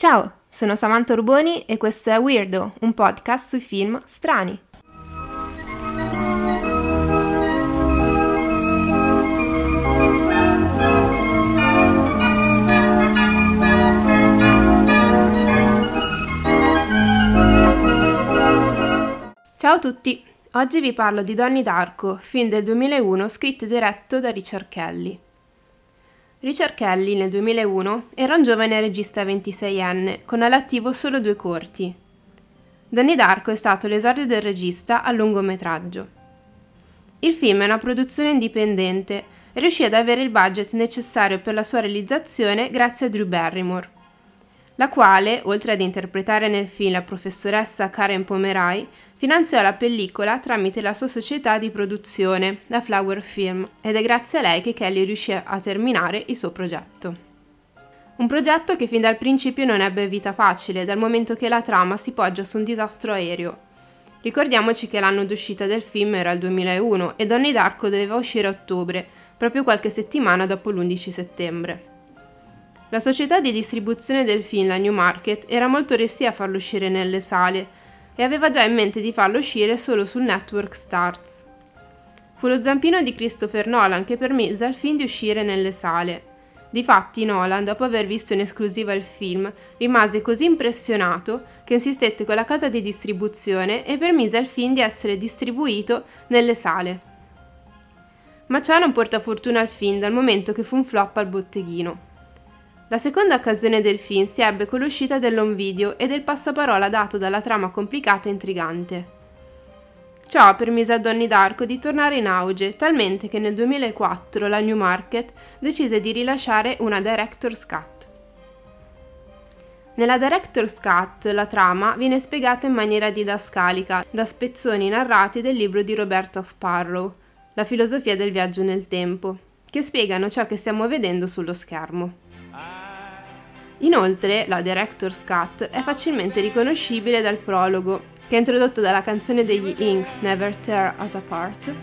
Ciao, sono Samantha Urboni e questo è Weirdo, un podcast sui film strani. Ciao a tutti, oggi vi parlo di Donnie Darko, film del 2001 scritto e diretto da Richard Kelly. Richard Kelly nel 2001 era un giovane regista 26enne, con all'attivo solo due corti. Donnie Darko è stato l'esordio del regista a lungometraggio. Il film è una produzione indipendente e riuscì ad avere il budget necessario per la sua realizzazione grazie a Drew Barrymore la quale, oltre ad interpretare nel film la professoressa Karen Pomerai, finanziò la pellicola tramite la sua società di produzione, la Flower Film, ed è grazie a lei che Kelly riuscì a terminare il suo progetto. Un progetto che fin dal principio non ebbe vita facile, dal momento che la trama si poggia su un disastro aereo. Ricordiamoci che l'anno d'uscita del film era il 2001 e Donnie Darko doveva uscire a ottobre, proprio qualche settimana dopo l'11 settembre. La società di distribuzione del film, la Newmarket, era molto restia a farlo uscire nelle sale e aveva già in mente di farlo uscire solo sul network Starz. Fu lo zampino di Christopher Nolan che permise al film di uscire nelle sale. Difatti Nolan, dopo aver visto in esclusiva il film, rimase così impressionato che insistette con la casa di distribuzione e permise al film di essere distribuito nelle sale. Ma ciò non portò fortuna al film dal momento che fu un flop al botteghino. La seconda occasione del film si ebbe con l'uscita dell'home video e del passaparola dato dalla trama complicata e intrigante. Ciò permise a Donnie Darko di tornare in auge, talmente che nel 2004 la Newmarket decise di rilasciare una Director's Cut. Nella Director's Cut la trama viene spiegata in maniera didascalica, da spezzoni narrati del libro di Roberta Sparrow, La filosofia del viaggio nel tempo, che spiegano ciò che stiamo vedendo sullo schermo. Inoltre, la Director's Cut è facilmente riconoscibile dal prologo, che è introdotto dalla canzone degli Inks Never Tear Us Apart.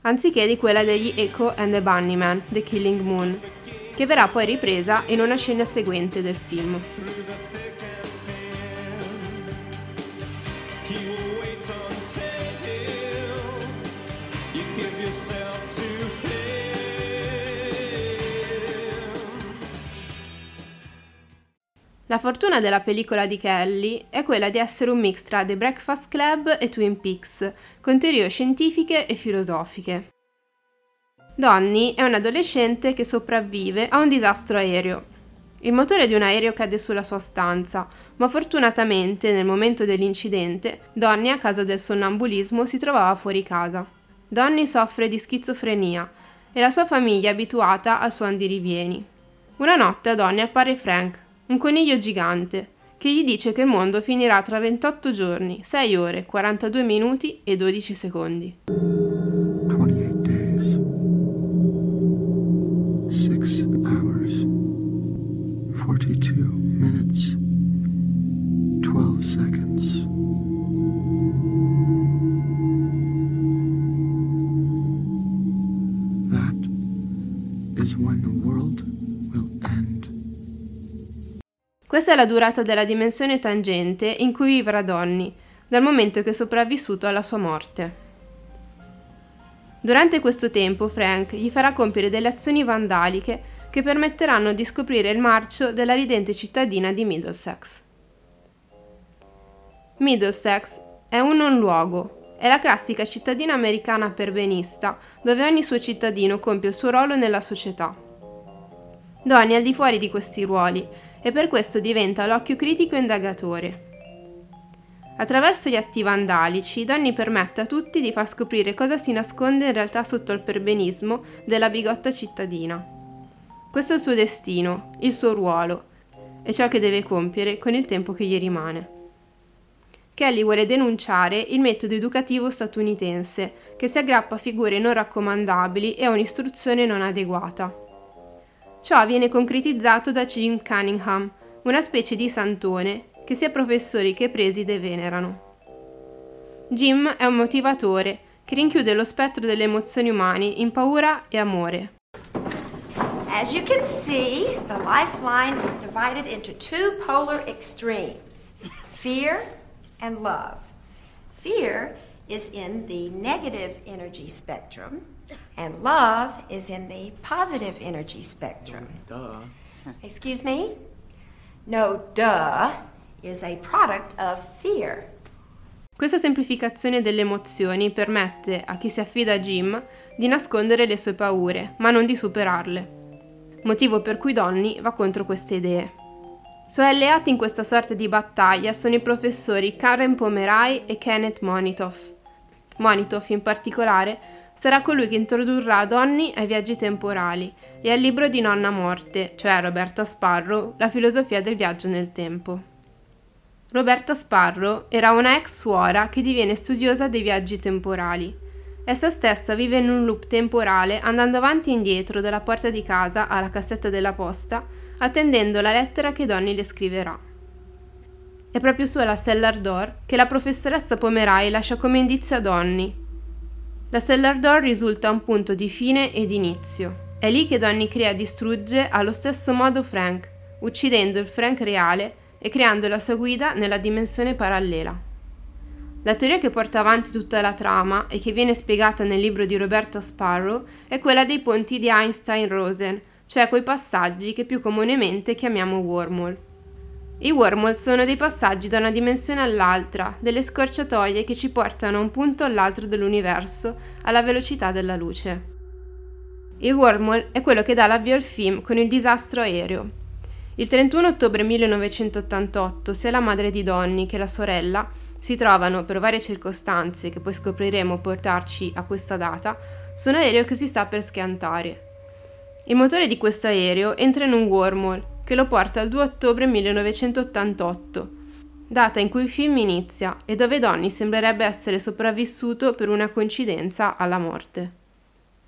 Anziché di quella degli Echo and the Bunnyman, The Killing Moon, che verrà poi ripresa in una scena seguente del film. La fortuna della pellicola di Kelly è quella di essere un mix tra The Breakfast Club e Twin Peaks, con teorie scientifiche e filosofiche. Donnie è un adolescente che sopravvive a un disastro aereo. Il motore di un aereo cade sulla sua stanza, ma fortunatamente nel momento dell'incidente Donnie a causa del sonnambulismo si trovava fuori casa. Donnie soffre di schizofrenia e la sua famiglia è abituata al suo andirivieni. Una notte a Donnie appare Frank, un coniglio gigante, che gli dice che il mondo finirà tra 28 giorni, 6 ore, 42 minuti e 12 secondi. Questa è la durata della dimensione tangente in cui vivrà Donny, dal momento che è sopravvissuto alla sua morte. Durante questo tempo Frank gli farà compiere delle azioni vandaliche che permetteranno di scoprire il marcio della ridente cittadina di Middlesex. Middlesex è un non luogo, è la classica cittadina americana perbenista dove ogni suo cittadino compie il suo ruolo nella società. Donny è al di fuori di questi ruoli e per questo diventa l'occhio critico indagatore. Attraverso gli atti vandalici, Donny permette a tutti di far scoprire cosa si nasconde in realtà sotto il perbenismo della bigotta cittadina. Questo è il suo destino, il suo ruolo, e ciò che deve compiere con il tempo che gli rimane. Kelly vuole denunciare il metodo educativo statunitense, che si aggrappa a figure non raccomandabili e a un'istruzione non adeguata. Ciò viene concretizzato da Jim Cunningham, una specie di santone che sia professori che preside venerano. Jim è un motivatore che rinchiude lo spettro delle emozioni umane in paura e amore. As you can see, the lifeline is divided into two polar extremes fear and love. Fear is in the negative energy spectrum, and love is in the positive energy spectrum. Duh. Excuse me? No, duh is a product of fear. Questa semplificazione delle emozioni permette a chi si affida a Jim di nascondere le sue paure, ma non di superarle. Motivo per cui Donny va contro queste idee. Suoi alleati in questa sorta di battaglia sono i professori Karen Pomerai e Kenneth Monitoff. Monitoff, in particolare, sarà colui che introdurrà Donny ai viaggi temporali e al libro di Nonna Morte, cioè Roberta Sparrow, La filosofia del viaggio nel tempo. Roberta Sparrow era una ex suora che diviene studiosa dei viaggi temporali. Essa stessa vive in un loop temporale andando avanti e indietro dalla porta di casa alla cassetta della posta, attendendo la lettera che Donny le scriverà. È proprio sulla cellar door che la professoressa Pomerai lascia come indizio a Donny. La cellar door risulta un punto di fine e di inizio. È lì che Donny crea distrugge allo stesso modo Frank, uccidendo il Frank reale e creando la sua guida nella dimensione parallela. La teoria che porta avanti tutta la trama e che viene spiegata nel libro di Roberta Sparrow è quella dei ponti di Einstein-Rosen, cioè quei passaggi che più comunemente chiamiamo wormhole. I wormhole sono dei passaggi da una dimensione all'altra, delle scorciatoie che ci portano da un punto all'altro dell'universo alla velocità della luce. Il wormhole è quello che dà l'avvio al film con il disastro aereo, il 31 ottobre 1988 sia la madre di Donny che la sorella si trovano, per varie circostanze che poi scopriremo portarci a questa data, su un aereo che si sta per schiantare. Il motore di questo aereo entra in un wormhole che lo porta al 2 ottobre 1988, data in cui il film inizia e dove Donny sembrerebbe essere sopravvissuto per una coincidenza alla morte.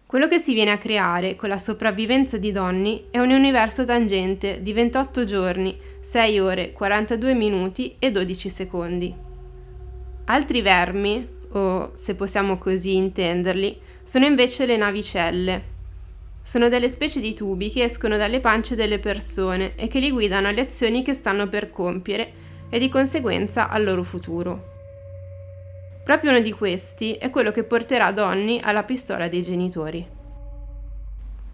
Quello che si viene a creare con la sopravvivenza di Donny è un universo tangente di 28 giorni, 6 ore, 42 minuti e 12 secondi. Altri vermi, o se possiamo così intenderli, sono invece le navicelle. Sono delle specie di tubi che escono dalle pance delle persone e che li guidano alle azioni che stanno per compiere e di conseguenza al loro futuro. Proprio uno di questi è quello che porterà Donny alla pistola dei genitori.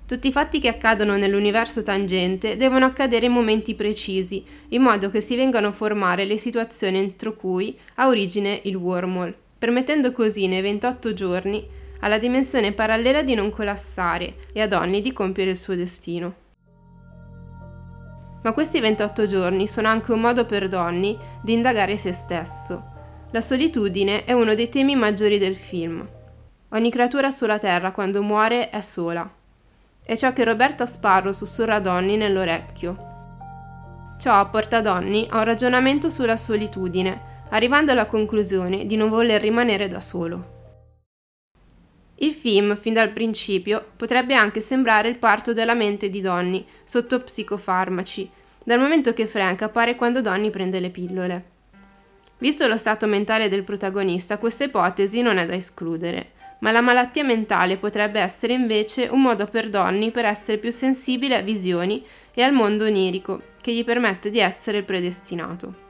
Tutti i fatti che accadono nell'universo tangente devono accadere in momenti precisi, in modo che si vengano a formare le situazioni entro cui ha origine il wormhole, permettendo così nei 28 giorni alla dimensione parallela di non collassare e a Donny di compiere il suo destino. Ma questi 28 giorni sono anche un modo per Donny di indagare se stesso, la solitudine è uno dei temi maggiori del film. Ogni creatura sulla Terra quando muore è sola. È ciò che Roberta Sparrow sussurra a Donny nell'orecchio. Ciò porta Donny a un ragionamento sulla solitudine, arrivando alla conclusione di non voler rimanere da solo. Il film, fin dal principio, potrebbe anche sembrare il parto della mente di Donny sotto psicofarmaci, dal momento che Frank appare quando Donny prende le pillole. Visto lo stato mentale del protagonista, questa ipotesi non è da escludere, ma la malattia mentale potrebbe essere invece un modo per Donny per essere più sensibile a visioni e al mondo onirico, che gli permette di essere predestinato.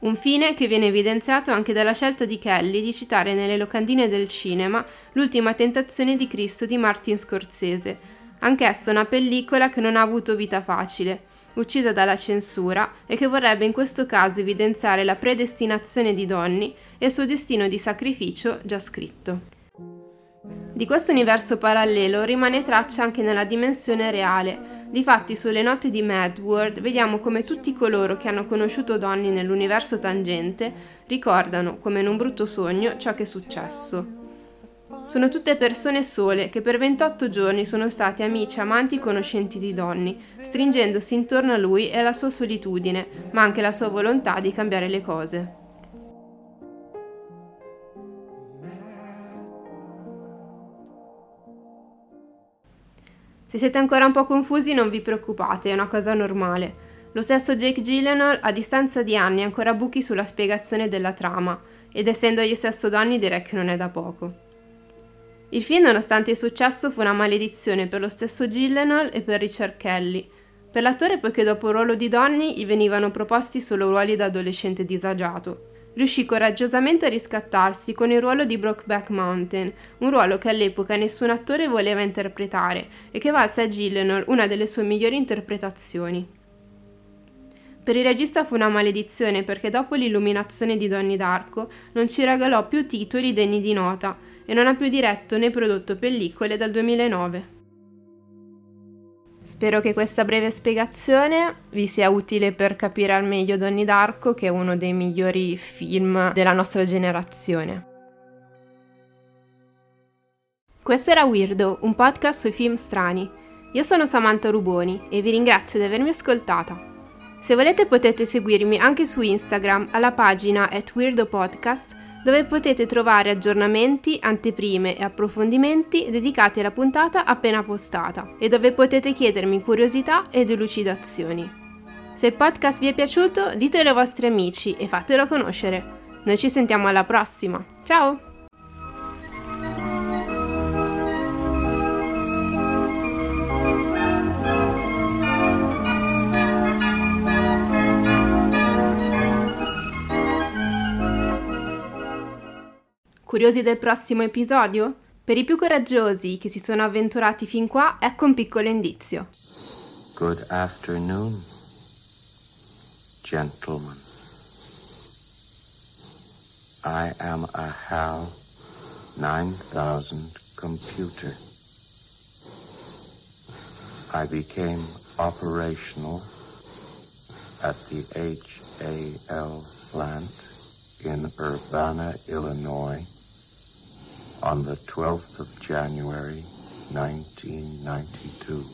Un fine che viene evidenziato anche dalla scelta di Kelly di citare nelle locandine del cinema L'ultima tentazione di Cristo di Martin Scorsese, anch'essa una pellicola che non ha avuto vita facile, uccisa dalla censura e che vorrebbe in questo caso evidenziare la predestinazione di Donny e il suo destino di sacrificio già scritto. Di questo universo parallelo rimane traccia anche nella dimensione reale. Difatti sulle note di Mad World vediamo come tutti coloro che hanno conosciuto Donny nell'universo tangente ricordano, come in un brutto sogno, ciò che è successo. Sono tutte persone sole che per 28 giorni sono stati amici, amanti e conoscenti di Donny, stringendosi intorno a lui e alla sua solitudine, ma anche la sua volontà di cambiare le cose. Se siete ancora un po' confusi non vi preoccupate, è una cosa normale. Lo stesso Jake Gyllenhaal, a distanza di anni, ha ancora buchi sulla spiegazione della trama ed essendogli stesso Donny direi che non è da poco. Il film, nonostante il successo, fu una maledizione per lo stesso Gyllenhaal e per Richard Kelly. Per l'attore poiché dopo il ruolo di Donny gli venivano proposti solo ruoli da adolescente disagiato. Riuscì coraggiosamente a riscattarsi con il ruolo di Brokeback Mountain, un ruolo che all'epoca nessun attore voleva interpretare e che valse a Gyllenhaal una delle sue migliori interpretazioni. Per il regista fu una maledizione perché dopo l'illuminazione di Donnie Darko non ci regalò più titoli degni di nota e non ha più diretto né prodotto pellicole dal 2009. Spero che questa breve spiegazione vi sia utile per capire al meglio Donnie Darko, che è uno dei migliori film della nostra generazione. Questo era Weirdo, un podcast sui film strani. Io sono Samantha Ruboni e vi ringrazio di avermi ascoltata. Se volete potete seguirmi anche su Instagram alla pagina at Weirdo dove potete trovare aggiornamenti, anteprime e approfondimenti dedicati alla puntata appena postata e dove potete chiedermi curiosità e delucidazioni. Se il podcast vi è piaciuto, ditelo ai vostri amici e fatelo conoscere. Noi ci sentiamo alla prossima. Ciao! Curiosi del prossimo episodio? Per i più coraggiosi che si sono avventurati fin qua, ecco un piccolo indizio. Good afternoon, gentlemen. I am a HAL 9000 computer. I became operational at the HAL plant in Urbana, Illinois on the 12th of January, 1992.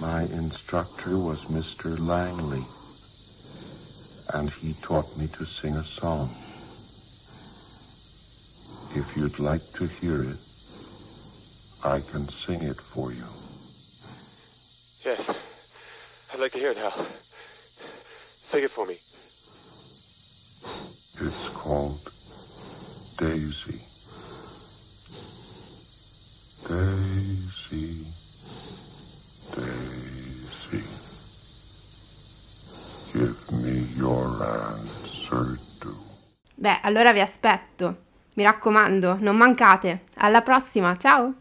My instructor was Mr. Langley, and he taught me to sing a song. If you'd like to hear it, I can sing it for you. Yes, I'd like to hear it, Hal. Sing it for me. It's called Beh, allora vi aspetto. Mi raccomando, non mancate. Alla prossima, ciao!